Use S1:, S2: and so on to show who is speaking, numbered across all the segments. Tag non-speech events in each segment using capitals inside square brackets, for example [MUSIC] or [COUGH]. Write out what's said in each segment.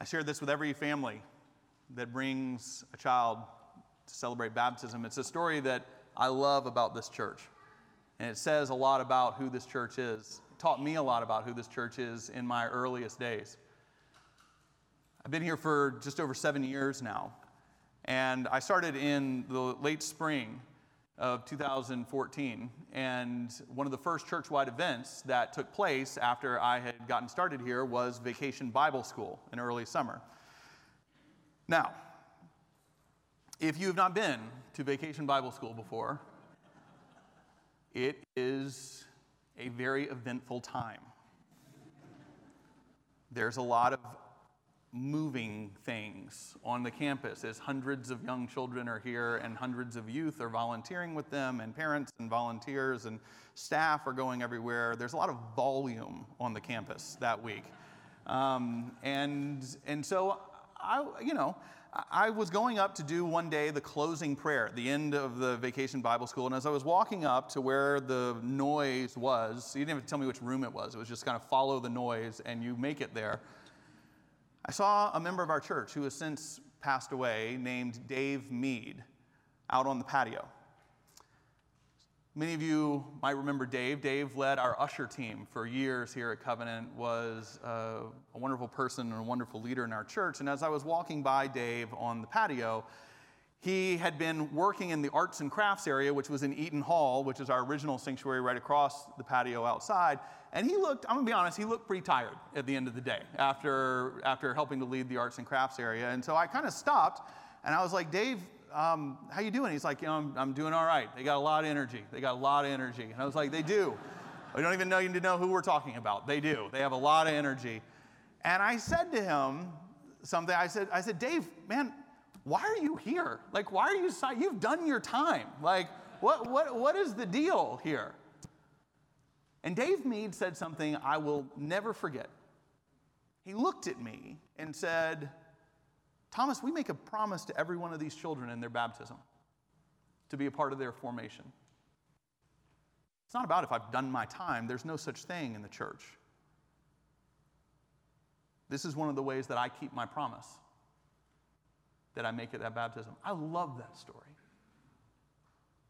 S1: I share this with every family that brings a child to celebrate baptism. It's a story that I love about this church. And it says a lot about who this church is. It taught me a lot about who this church is in my earliest days. I've been here for just over seven years now. And I started in the late spring of 2014. And one of the first church wide events that took place after I had gotten started here was Vacation Bible School in early summer. Now, if you have not been to Vacation Bible School before, it is a very eventful time. There's a lot of moving things on the campus as hundreds of young children are here and hundreds of youth are volunteering with them and parents and volunteers and staff are going everywhere there's a lot of volume on the campus that week um, and and so i you know I was going up to do one day the closing prayer the end of the vacation Bible school. And as I was walking up to where the noise was, you didn't have to tell me which room it was. It was just kind of follow the noise and you make it there. I saw a member of our church who has since passed away named Dave Mead out on the patio. Many of you might remember Dave. Dave led our usher team for years here at Covenant, was a, a wonderful person and a wonderful leader in our church. And as I was walking by Dave on the patio, he had been working in the arts and crafts area, which was in Eaton Hall, which is our original sanctuary right across the patio outside. And he looked, I'm gonna be honest, he looked pretty tired at the end of the day after, after helping to lead the arts and crafts area. And so I kind of stopped and I was like, Dave, um, how you doing? He's like, you know, I'm, I'm doing all right. They got a lot of energy. They got a lot of energy. And I was like, they do. We don't even know you to know who we're talking about. They do. They have a lot of energy. And I said to him something. I said, I said, Dave, man, why are you here? Like, why are you, you've done your time. Like, what, what, what is the deal here? And Dave Mead said something I will never forget. He looked at me and said, Thomas, we make a promise to every one of these children in their baptism to be a part of their formation. It's not about if I've done my time, there's no such thing in the church. This is one of the ways that I keep my promise that I make at that baptism. I love that story.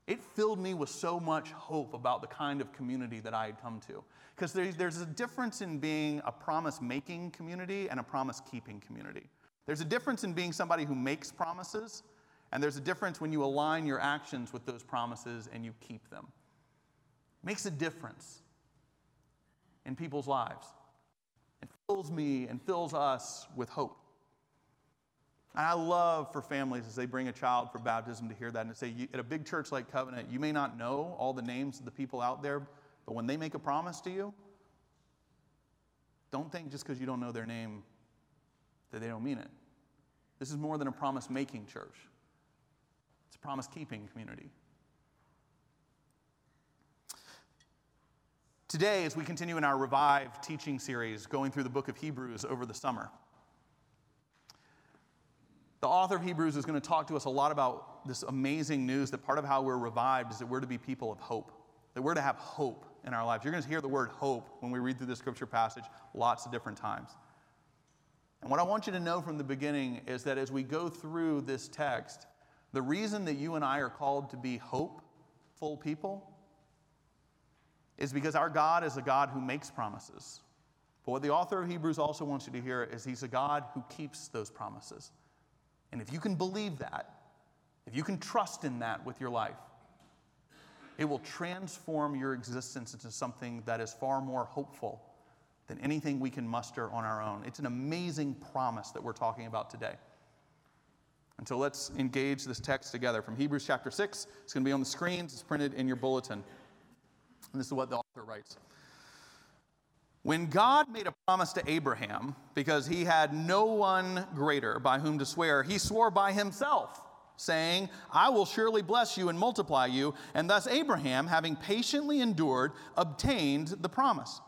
S1: It filled me with so much hope about the kind of community that I had come to. Because there's, there's a difference in being a promise making community and a promise keeping community. There's a difference in being somebody who makes promises, and there's a difference when you align your actions with those promises and you keep them. It makes a difference in people's lives. It fills me and fills us with hope. And I love for families as they bring a child for baptism to hear that and to say, at a big church like Covenant, you may not know all the names of the people out there, but when they make a promise to you, don't think just because you don't know their name that they don't mean it. This is more than a promise making church, it's a promise keeping community. Today, as we continue in our Revive teaching series, going through the book of Hebrews over the summer, the author of Hebrews is going to talk to us a lot about this amazing news that part of how we're revived is that we're to be people of hope, that we're to have hope in our lives. You're going to hear the word hope when we read through the scripture passage lots of different times. And what I want you to know from the beginning is that as we go through this text, the reason that you and I are called to be hopeful people is because our God is a God who makes promises. But what the author of Hebrews also wants you to hear is he's a God who keeps those promises. And if you can believe that, if you can trust in that with your life, it will transform your existence into something that is far more hopeful than anything we can muster on our own. It's an amazing promise that we're talking about today. And so let's engage this text together from Hebrews chapter 6. It's going to be on the screens, it's printed in your bulletin. And this is what the author writes. When God made a promise to Abraham, because he had no one greater by whom to swear, he swore by himself, saying, I will surely bless you and multiply you. And thus Abraham, having patiently endured, obtained the promise.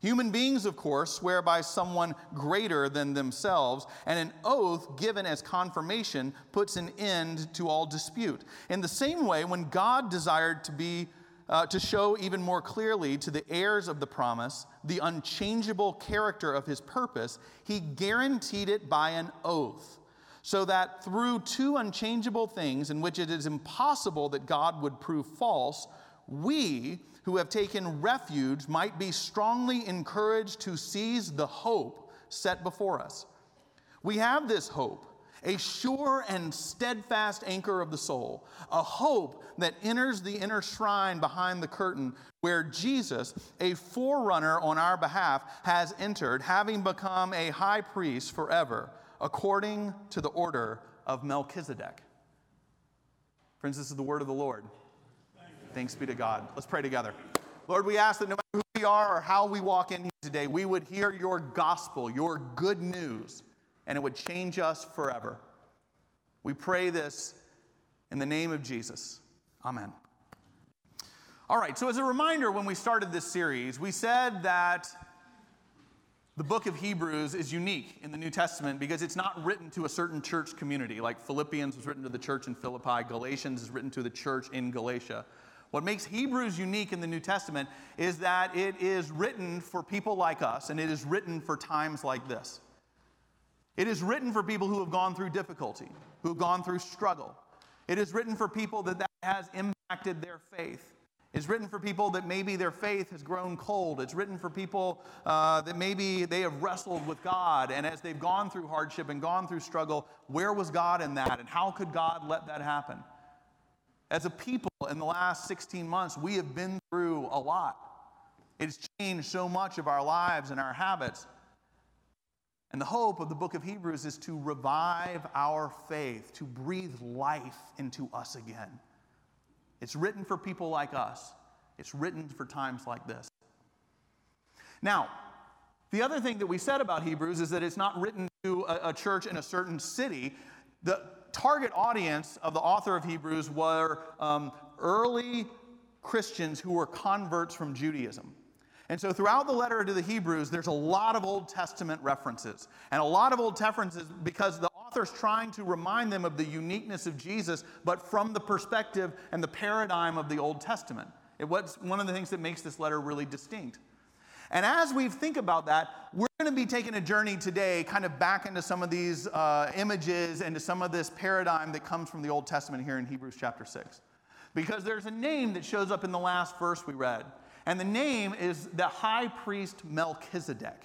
S1: Human beings, of course, swear by someone greater than themselves, and an oath given as confirmation puts an end to all dispute. In the same way, when God desired to be uh, to show even more clearly to the heirs of the promise the unchangeable character of his purpose, he guaranteed it by an oath, so that through two unchangeable things in which it is impossible that God would prove false, we who have taken refuge might be strongly encouraged to seize the hope set before us. We have this hope a sure and steadfast anchor of the soul, a hope that enters the inner shrine behind the curtain where Jesus, a forerunner on our behalf, has entered, having become a high priest forever, according to the order of Melchizedek. Friends, this is the word of the Lord. Thanks be to God. Let's pray together. Lord, we ask that no matter who we are or how we walk in here today, we would hear your gospel, your good news and it would change us forever. We pray this in the name of Jesus. Amen. All right, so as a reminder, when we started this series, we said that the book of Hebrews is unique in the New Testament because it's not written to a certain church community, like Philippians was written to the church in Philippi, Galatians is written to the church in Galatia. What makes Hebrews unique in the New Testament is that it is written for people like us and it is written for times like this. It is written for people who have gone through difficulty, who have gone through struggle. It is written for people that that has impacted their faith. It's written for people that maybe their faith has grown cold. It's written for people uh, that maybe they have wrestled with God. And as they've gone through hardship and gone through struggle, where was God in that? And how could God let that happen? As a people in the last 16 months, we have been through a lot. It's changed so much of our lives and our habits. And the hope of the book of Hebrews is to revive our faith, to breathe life into us again. It's written for people like us, it's written for times like this. Now, the other thing that we said about Hebrews is that it's not written to a, a church in a certain city. The target audience of the author of Hebrews were um, early Christians who were converts from Judaism. And so throughout the letter to the Hebrews, there's a lot of Old Testament references. And a lot of Old Testament references because the author's trying to remind them of the uniqueness of Jesus, but from the perspective and the paradigm of the Old Testament. It was one of the things that makes this letter really distinct. And as we think about that, we're going to be taking a journey today, kind of back into some of these uh, images and to some of this paradigm that comes from the Old Testament here in Hebrews chapter 6. Because there's a name that shows up in the last verse we read. And the name is the high priest Melchizedek.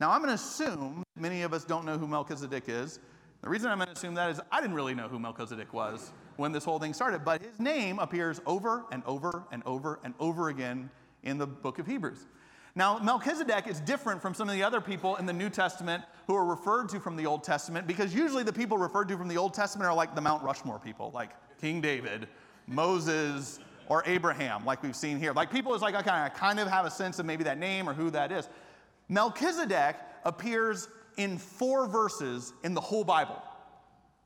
S1: Now, I'm going to assume many of us don't know who Melchizedek is. The reason I'm going to assume that is I didn't really know who Melchizedek was when this whole thing started, but his name appears over and over and over and over again in the book of Hebrews. Now, Melchizedek is different from some of the other people in the New Testament who are referred to from the Old Testament because usually the people referred to from the Old Testament are like the Mount Rushmore people, like King David, Moses, or Abraham, like we've seen here. Like people is like, okay, I kind of have a sense of maybe that name or who that is. Melchizedek appears in four verses in the whole Bible.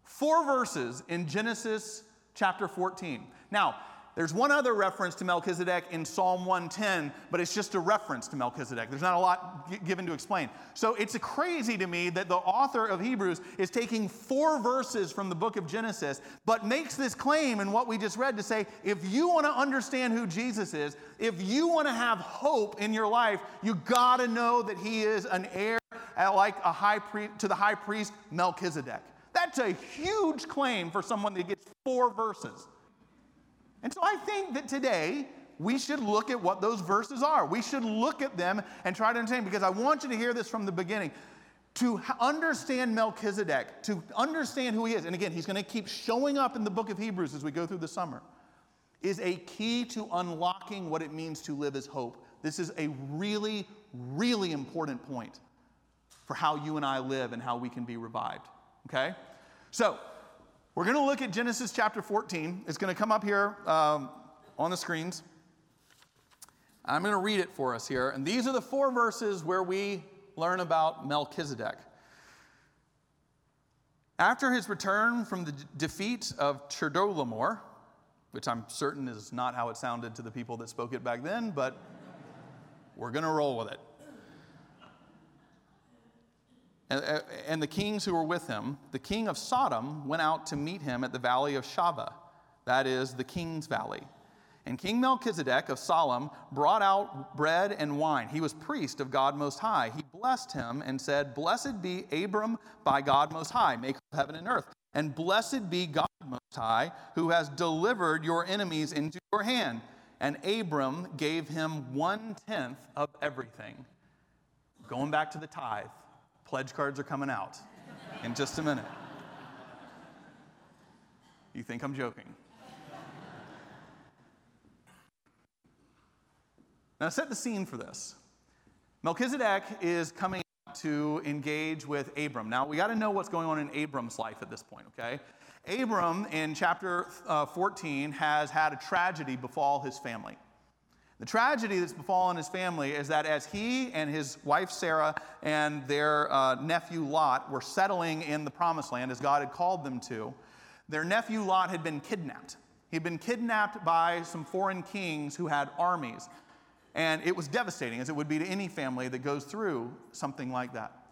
S1: Four verses in Genesis chapter 14. Now, there's one other reference to Melchizedek in Psalm 110, but it's just a reference to Melchizedek. There's not a lot g- given to explain. So it's crazy to me that the author of Hebrews is taking four verses from the book of Genesis, but makes this claim in what we just read to say if you want to understand who Jesus is, if you want to have hope in your life, you got to know that he is an heir uh, like a high priest to the high priest Melchizedek. That's a huge claim for someone that gets four verses. And so I think that today we should look at what those verses are. We should look at them and try to understand because I want you to hear this from the beginning. To understand Melchizedek, to understand who he is, and again, he's going to keep showing up in the book of Hebrews as we go through the summer, is a key to unlocking what it means to live as hope. This is a really, really important point for how you and I live and how we can be revived. Okay? So, we're going to look at Genesis chapter 14. It's going to come up here um, on the screens. I'm going to read it for us here. And these are the four verses where we learn about Melchizedek. After his return from the d- defeat of Chedorlaomer, which I'm certain is not how it sounded to the people that spoke it back then, but we're going to roll with it. And, uh, and the kings who were with him, the king of Sodom went out to meet him at the valley of Shaveh, that is, the king's valley. And King Melchizedek of Salem brought out bread and wine. He was priest of God Most High. He blessed him and said, Blessed be Abram by God Most High, maker of heaven and earth. And blessed be God Most High, who has delivered your enemies into your hand. And Abram gave him one tenth of everything. Going back to the tithe, pledge cards are coming out in just a minute. You think I'm joking? Now, set the scene for this. Melchizedek is coming to engage with Abram. Now, we got to know what's going on in Abram's life at this point, okay? Abram, in chapter uh, 14, has had a tragedy befall his family. The tragedy that's befallen his family is that as he and his wife Sarah and their uh, nephew Lot were settling in the promised land as God had called them to, their nephew Lot had been kidnapped. He'd been kidnapped by some foreign kings who had armies. And it was devastating, as it would be to any family that goes through something like that.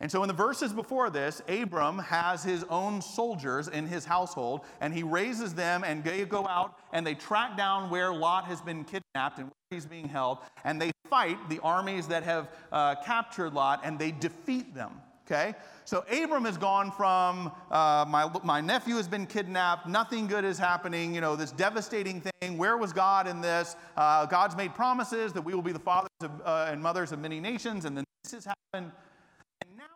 S1: And so, in the verses before this, Abram has his own soldiers in his household, and he raises them, and they go out and they track down where Lot has been kidnapped and where he's being held, and they fight the armies that have uh, captured Lot, and they defeat them. Okay? So Abram has gone from uh, my, my nephew has been kidnapped, nothing good is happening, you know, this devastating thing. Where was God in this? Uh, God's made promises that we will be the fathers of, uh, and mothers of many nations, and then this has happened.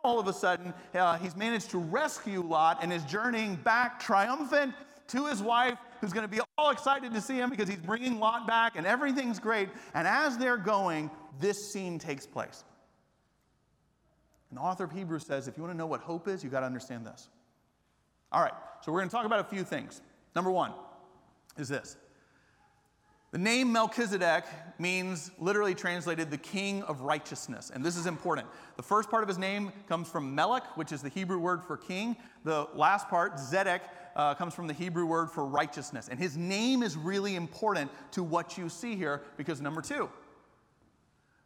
S1: All of a sudden, uh, he's managed to rescue Lot and is journeying back triumphant to his wife, who's going to be all excited to see him because he's bringing Lot back and everything's great. And as they're going, this scene takes place. And the author of Hebrews says if you want to know what hope is, you've got to understand this. All right, so we're going to talk about a few things. Number one is this the name Melchizedek means, literally translated, the king of righteousness. And this is important. The first part of his name comes from Melech, which is the Hebrew word for king. The last part, Zedek, uh, comes from the Hebrew word for righteousness. And his name is really important to what you see here because, number two,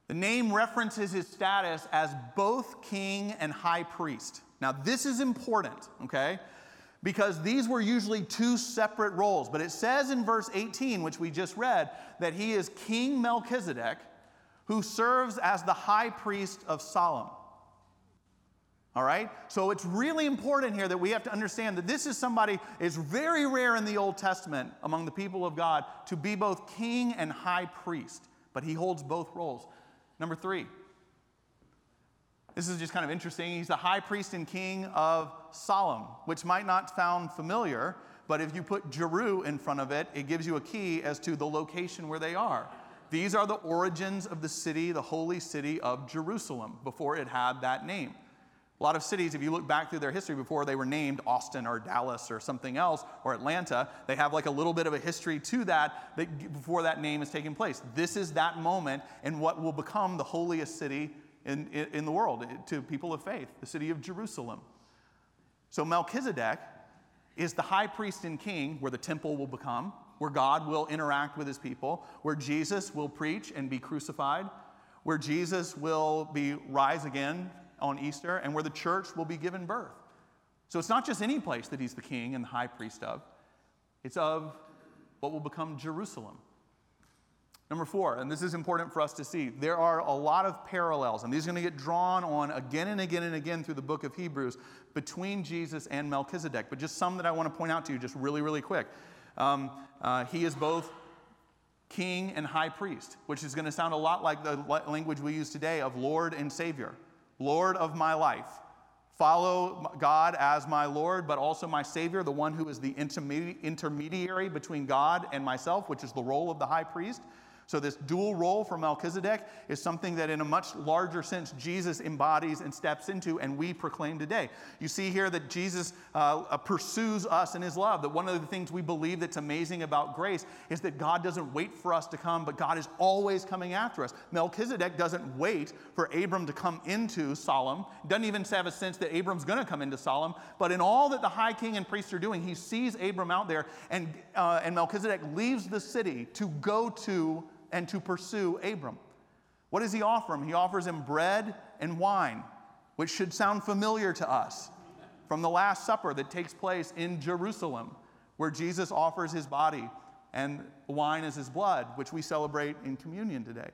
S1: the name references his status as both king and high priest. Now, this is important, okay? Because these were usually two separate roles. But it says in verse 18, which we just read, that he is King Melchizedek, who serves as the high priest of Salem. All right? So it's really important here that we have to understand that this is somebody, it's very rare in the Old Testament among the people of God to be both king and high priest, but he holds both roles. Number three, this is just kind of interesting. He's the high priest and king of Salem, which might not sound familiar, but if you put Jeru in front of it, it gives you a key as to the location where they are. These are the origins of the city, the holy city of Jerusalem, before it had that name. A lot of cities, if you look back through their history before they were named Austin or Dallas or something else or Atlanta, they have like a little bit of a history to that, that before that name is taken place. This is that moment in what will become the holiest city in, in, in the world eh, to people of faith, the city of Jerusalem. So Melchizedek is the high priest and king where the temple will become, where God will interact with his people, where Jesus will preach and be crucified, where Jesus will be rise again on Easter and where the church will be given birth. So it's not just any place that he's the king and the high priest of, it's of what will become Jerusalem. Number four, and this is important for us to see, there are a lot of parallels, and these are going to get drawn on again and again and again through the book of Hebrews between Jesus and Melchizedek. But just some that I want to point out to you just really, really quick. Um, uh, he is both king and high priest, which is going to sound a lot like the language we use today of Lord and Savior. Lord of my life. Follow God as my Lord, but also my Savior, the one who is the intermediary between God and myself, which is the role of the high priest. So, this dual role for Melchizedek is something that, in a much larger sense, Jesus embodies and steps into, and we proclaim today. You see here that Jesus uh, uh, pursues us in his love. That one of the things we believe that's amazing about grace is that God doesn't wait for us to come, but God is always coming after us. Melchizedek doesn't wait for Abram to come into Salem, doesn't even have a sense that Abram's going to come into Salem, but in all that the high king and priests are doing, he sees Abram out there, and, uh, and Melchizedek leaves the city to go to and to pursue Abram. What does he offer him? He offers him bread and wine, which should sound familiar to us from the Last Supper that takes place in Jerusalem, where Jesus offers his body and wine is his blood, which we celebrate in communion today.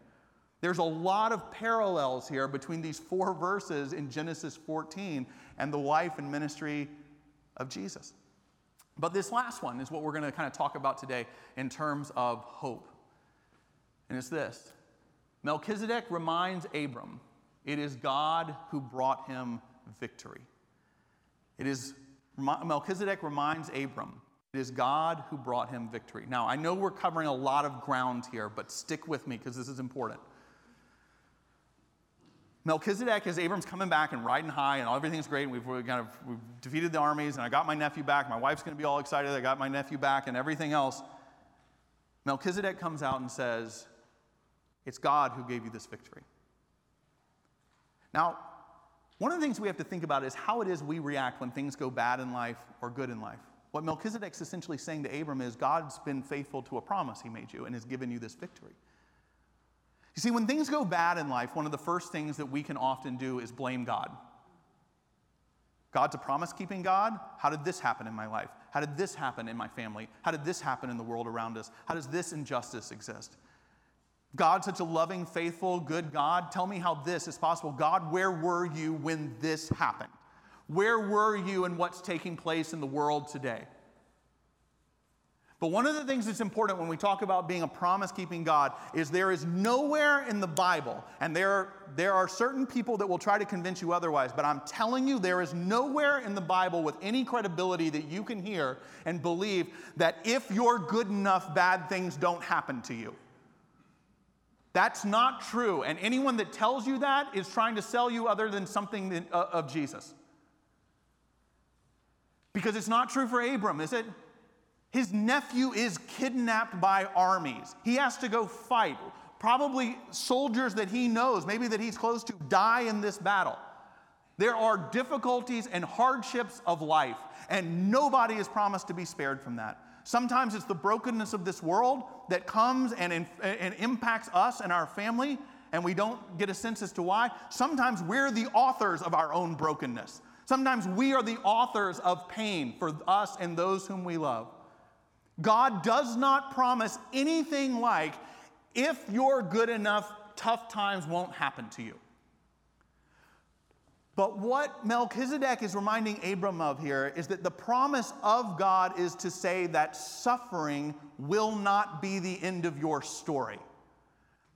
S1: There's a lot of parallels here between these four verses in Genesis 14 and the life and ministry of Jesus. But this last one is what we're going to kind of talk about today in terms of hope. And it's this Melchizedek reminds Abram it is God who brought him victory. It is Melchizedek reminds Abram it is God who brought him victory. Now, I know we're covering a lot of ground here, but stick with me because this is important. Melchizedek, as Abram's coming back and riding high, and everything's great, and we've kind of we've defeated the armies, and I got my nephew back. My wife's going to be all excited. I got my nephew back, and everything else. Melchizedek comes out and says, It's God who gave you this victory. Now, one of the things we have to think about is how it is we react when things go bad in life or good in life. What Melchizedek's essentially saying to Abram is God's been faithful to a promise he made you and has given you this victory. You see, when things go bad in life, one of the first things that we can often do is blame God. God's a promise keeping God. How did this happen in my life? How did this happen in my family? How did this happen in the world around us? How does this injustice exist? God, such a loving, faithful, good God, tell me how this is possible. God, where were you when this happened? Where were you in what's taking place in the world today? But one of the things that's important when we talk about being a promise keeping God is there is nowhere in the Bible, and there, there are certain people that will try to convince you otherwise, but I'm telling you, there is nowhere in the Bible with any credibility that you can hear and believe that if you're good enough, bad things don't happen to you. That's not true. And anyone that tells you that is trying to sell you other than something uh, of Jesus. Because it's not true for Abram, is it? His nephew is kidnapped by armies. He has to go fight. Probably soldiers that he knows, maybe that he's close to, die in this battle. There are difficulties and hardships of life, and nobody is promised to be spared from that. Sometimes it's the brokenness of this world that comes and, and impacts us and our family, and we don't get a sense as to why. Sometimes we're the authors of our own brokenness. Sometimes we are the authors of pain for us and those whom we love. God does not promise anything like, if you're good enough, tough times won't happen to you. But what Melchizedek is reminding Abram of here is that the promise of God is to say that suffering will not be the end of your story.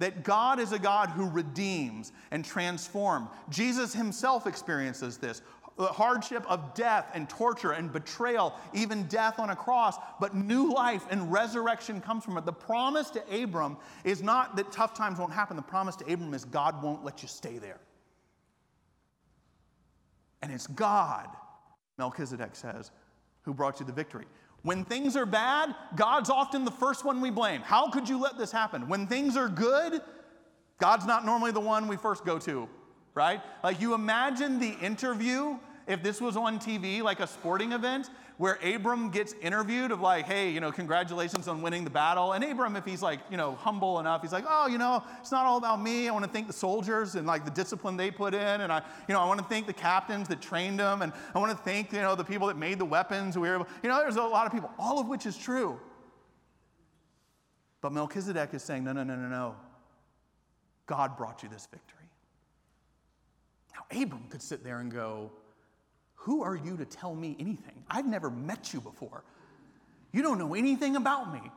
S1: That God is a God who redeems and transforms. Jesus himself experiences this the hardship of death and torture and betrayal, even death on a cross, but new life and resurrection comes from it. The promise to Abram is not that tough times won't happen. The promise to Abram is God won't let you stay there. And it's God, Melchizedek says, who brought you the victory. When things are bad, God's often the first one we blame. How could you let this happen? When things are good, God's not normally the one we first go to right? Like you imagine the interview if this was on TV, like a sporting event, where Abram gets interviewed of like, hey, you know, congratulations on winning the battle. And Abram, if he's like, you know, humble enough, he's like, oh, you know, it's not all about me. I want to thank the soldiers and like the discipline they put in. And I, you know, I want to thank the captains that trained them. And I want to thank, you know, the people that made the weapons. We were able, you know, there's a lot of people, all of which is true. But Melchizedek is saying, no, no, no, no, no. God brought you this victory. Now, Abram could sit there and go, Who are you to tell me anything? I've never met you before. You don't know anything about me.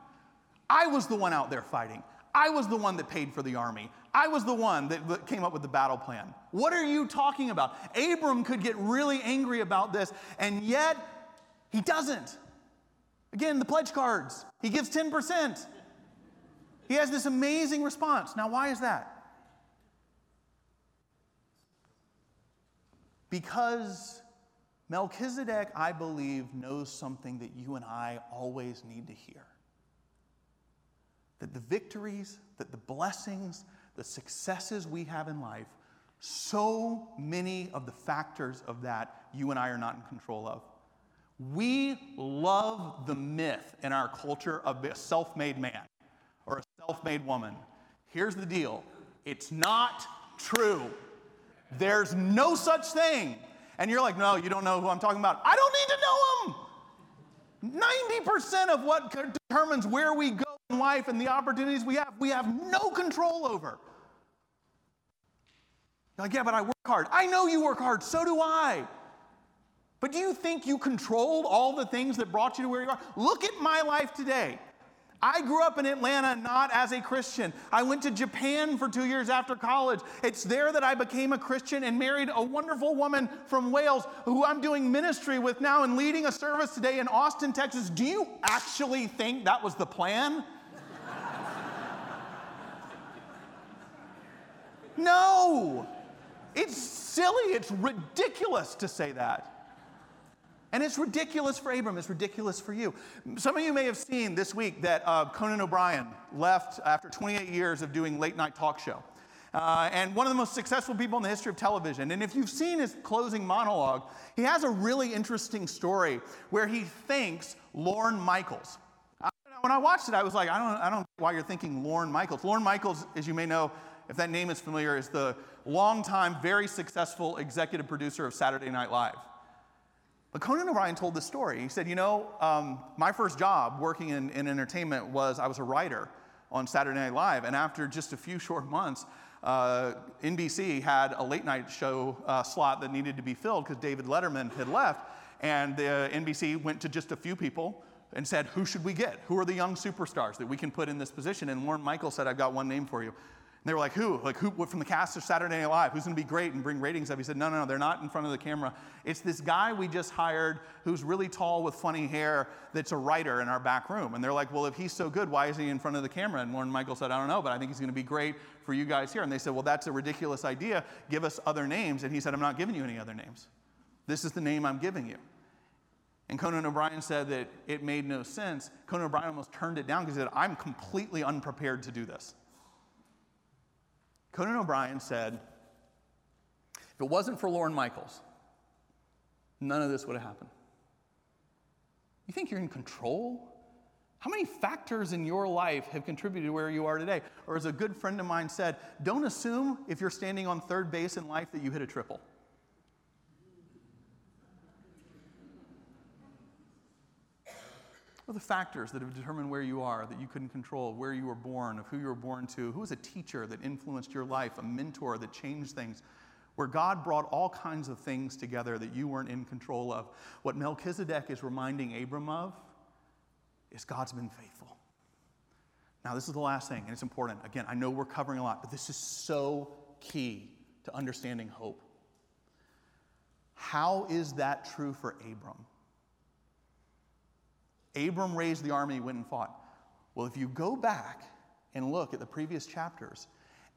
S1: I was the one out there fighting. I was the one that paid for the army. I was the one that came up with the battle plan. What are you talking about? Abram could get really angry about this, and yet he doesn't. Again, the pledge cards, he gives 10%. He has this amazing response. Now, why is that? Because Melchizedek, I believe, knows something that you and I always need to hear. That the victories, that the blessings, the successes we have in life, so many of the factors of that you and I are not in control of. We love the myth in our culture of a self made man or a self made woman. Here's the deal it's not true. There's no such thing. And you're like, no, you don't know who I'm talking about. I don't need to know him. 90% of what determines where we go in life and the opportunities we have, we have no control over. You're like, yeah, but I work hard. I know you work hard, so do I. But do you think you controlled all the things that brought you to where you are? Look at my life today. I grew up in Atlanta not as a Christian. I went to Japan for two years after college. It's there that I became a Christian and married a wonderful woman from Wales who I'm doing ministry with now and leading a service today in Austin, Texas. Do you actually think that was the plan? [LAUGHS] no. It's silly. It's ridiculous to say that. And it's ridiculous for Abram, it's ridiculous for you. Some of you may have seen this week that uh, Conan O'Brien left after 28 years of doing late night talk show. Uh, and one of the most successful people in the history of television. And if you've seen his closing monologue, he has a really interesting story where he thanks Lorne Michaels. Uh, when I watched it, I was like, I don't, I don't why you're thinking Lorne Michaels. Lorne Michaels, as you may know, if that name is familiar, is the longtime, very successful executive producer of Saturday Night Live. But Conan O'Brien told this story. He said, You know, um, my first job working in, in, entertainment was I was a writer on Saturday Night Live. And after just a few [LAUGHS] short months, uh, NBC had a late night show uh, slot that needed to be filled because David Letterman had left. And the NBC went to just a few people and said, Who should we get? Who are the young superstars that we can put in this position? And Lorne Michael said, I've got one name for you they were like, who? Like, who from the cast of Saturday Night Live? Who's going to be great and bring ratings up? He said, no, no, no, they're not in front of the camera. It's this guy we just hired who's really tall with funny hair that's a writer in our back room. And they're like, well, if he's so good, why is he in front of the camera? And Lorne Michael said, I don't know, but I think he's going to be great for you guys here. And they said, well, that's a ridiculous idea. Give us other names. And he said, I'm not giving you any other names. This is the name I'm giving you. And Conan O'Brien said that it made no sense. Conan O'Brien almost turned it down because he said, I'm completely unprepared to do this. Conan O'Brien said, if it wasn't for Lorne Michaels, none of this would have happened. You think you're in control? How many factors in your life have contributed to where you are today? Or, as a good friend of mine said, don't assume if you're standing on third base in life that you hit a triple. Are the factors that have determined where you are, that you couldn't control, where you were born, of who you were born to? Who was a teacher that influenced your life, a mentor that changed things? Where God brought all kinds of things together that you weren't in control of. What Melchizedek is reminding Abram of is God's been faithful. Now, this is the last thing, and it's important. Again, I know we're covering a lot, but this is so key to understanding hope. How is that true for Abram? Abram raised the army, went and fought. Well, if you go back and look at the previous chapters,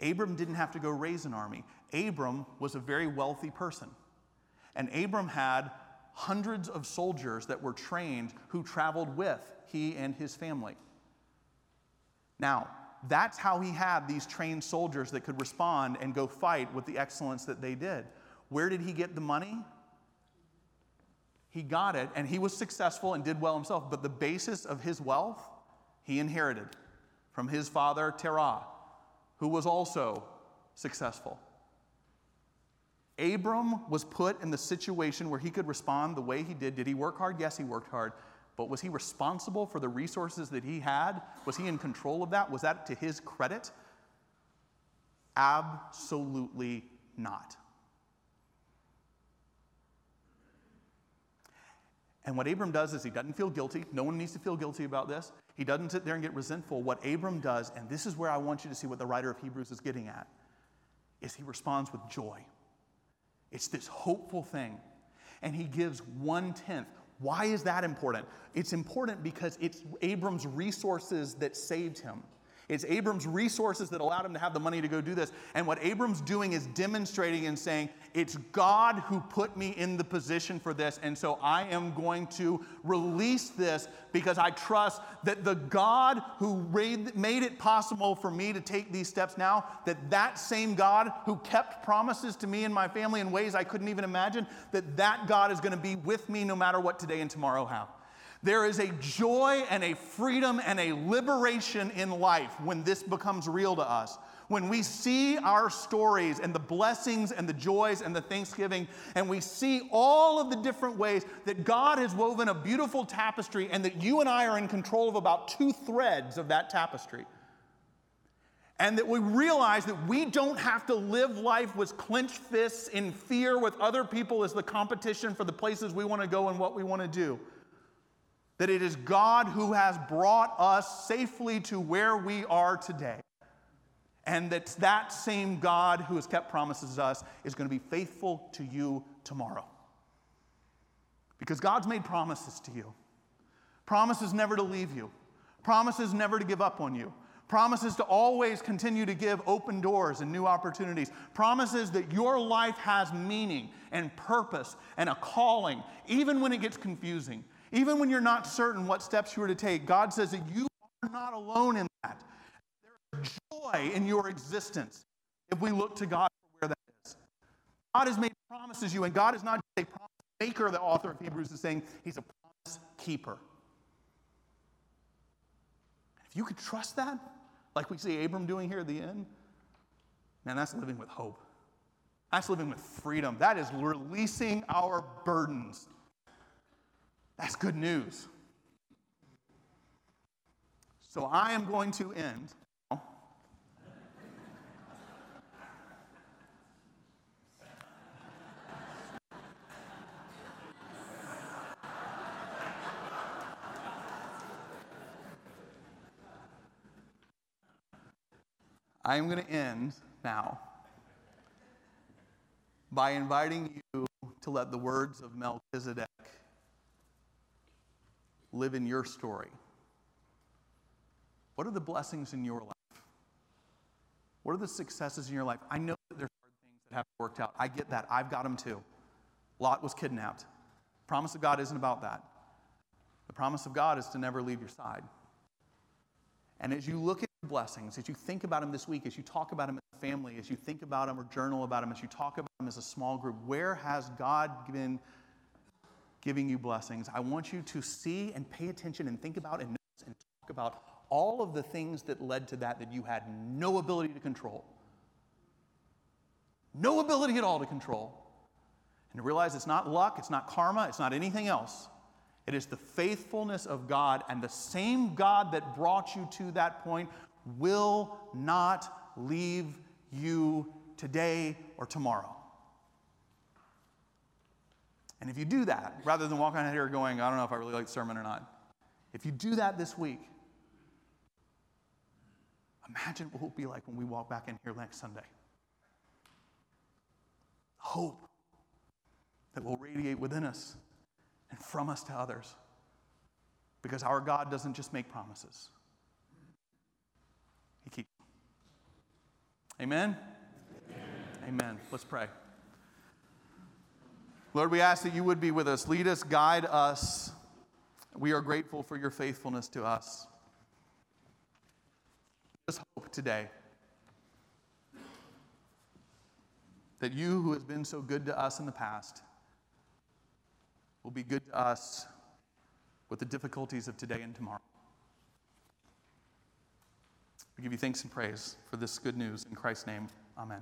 S1: Abram didn't have to go raise an army. Abram was a very wealthy person. And Abram had hundreds of soldiers that were trained who traveled with he and his family. Now, that's how he had these trained soldiers that could respond and go fight with the excellence that they did. Where did he get the money? He got it and he was successful and did well himself, but the basis of his wealth he inherited from his father Terah, who was also successful. Abram was put in the situation where he could respond the way he did. Did he work hard? Yes, he worked hard. But was he responsible for the resources that he had? Was he in control of that? Was that to his credit? Absolutely not. And what Abram does is he doesn't feel guilty. No one needs to feel guilty about this. He doesn't sit there and get resentful. What Abram does, and this is where I want you to see what the writer of Hebrews is getting at, is he responds with joy. It's this hopeful thing. And he gives one tenth. Why is that important? It's important because it's Abram's resources that saved him. It's Abram's resources that allowed him to have the money to go do this. And what Abram's doing is demonstrating and saying, It's God who put me in the position for this. And so I am going to release this because I trust that the God who made it possible for me to take these steps now, that that same God who kept promises to me and my family in ways I couldn't even imagine, that that God is going to be with me no matter what today and tomorrow have. There is a joy and a freedom and a liberation in life when this becomes real to us. when we see our stories and the blessings and the joys and the thanksgiving, and we see all of the different ways that God has woven a beautiful tapestry, and that you and I are in control of about two threads of that tapestry. And that we realize that we don't have to live life with clenched fists in fear with other people as the competition for the places we want to go and what we want to do that it is God who has brought us safely to where we are today. And that that same God who has kept promises to us is going to be faithful to you tomorrow. Because God's made promises to you promises never to leave you, promises never to give up on you. Promises to always continue to give open doors and new opportunities. Promises that your life has meaning and purpose and a calling, even when it gets confusing. Even when you're not certain what steps you are to take, God says that you are not alone in that. There is joy in your existence if we look to God for where that is. God has made promises you, and God is not just a promise maker, the author of Hebrews is saying, He's a promise keeper. If you could trust that, like we see Abram doing here at the end, man, that's living with hope. That's living with freedom. That is releasing our burdens that's good news. So I am going to end. I am going to end now by inviting you to let the words of Melchizedek live in your story? What are the blessings in your life? What are the successes in your life? I know that there's hard things that haven't worked out. I get that. I've got them too. Lot was kidnapped. The promise of God isn't about that. The promise of God is to never leave your side. And as you look at the blessings, as you think about them this week, as you talk about them as a family, as you think about them or journal about them, as you talk about them as a small group, where has God been giving you blessings, I want you to see and pay attention and think about and notice and talk about all of the things that led to that that you had no ability to control. No ability at all to control. And to realize it's not luck, it's not karma, it's not anything else. It is the faithfulness of God, and the same God that brought you to that point will not leave you today or tomorrow. And if you do that, rather than walking out here going, I don't know if I really like the sermon or not, if you do that this week, imagine what it will be like when we walk back in here next Sunday. Hope that will radiate within us and from us to others. Because our God doesn't just make promises, He keeps Amen? Amen. Amen. Let's pray. Lord, we ask that you would be with us. Lead us, guide us. We are grateful for your faithfulness to us. Give us hope today that you, who has been so good to us in the past, will be good to us with the difficulties of today and tomorrow. We give you thanks and praise for this good news. In Christ's name, amen.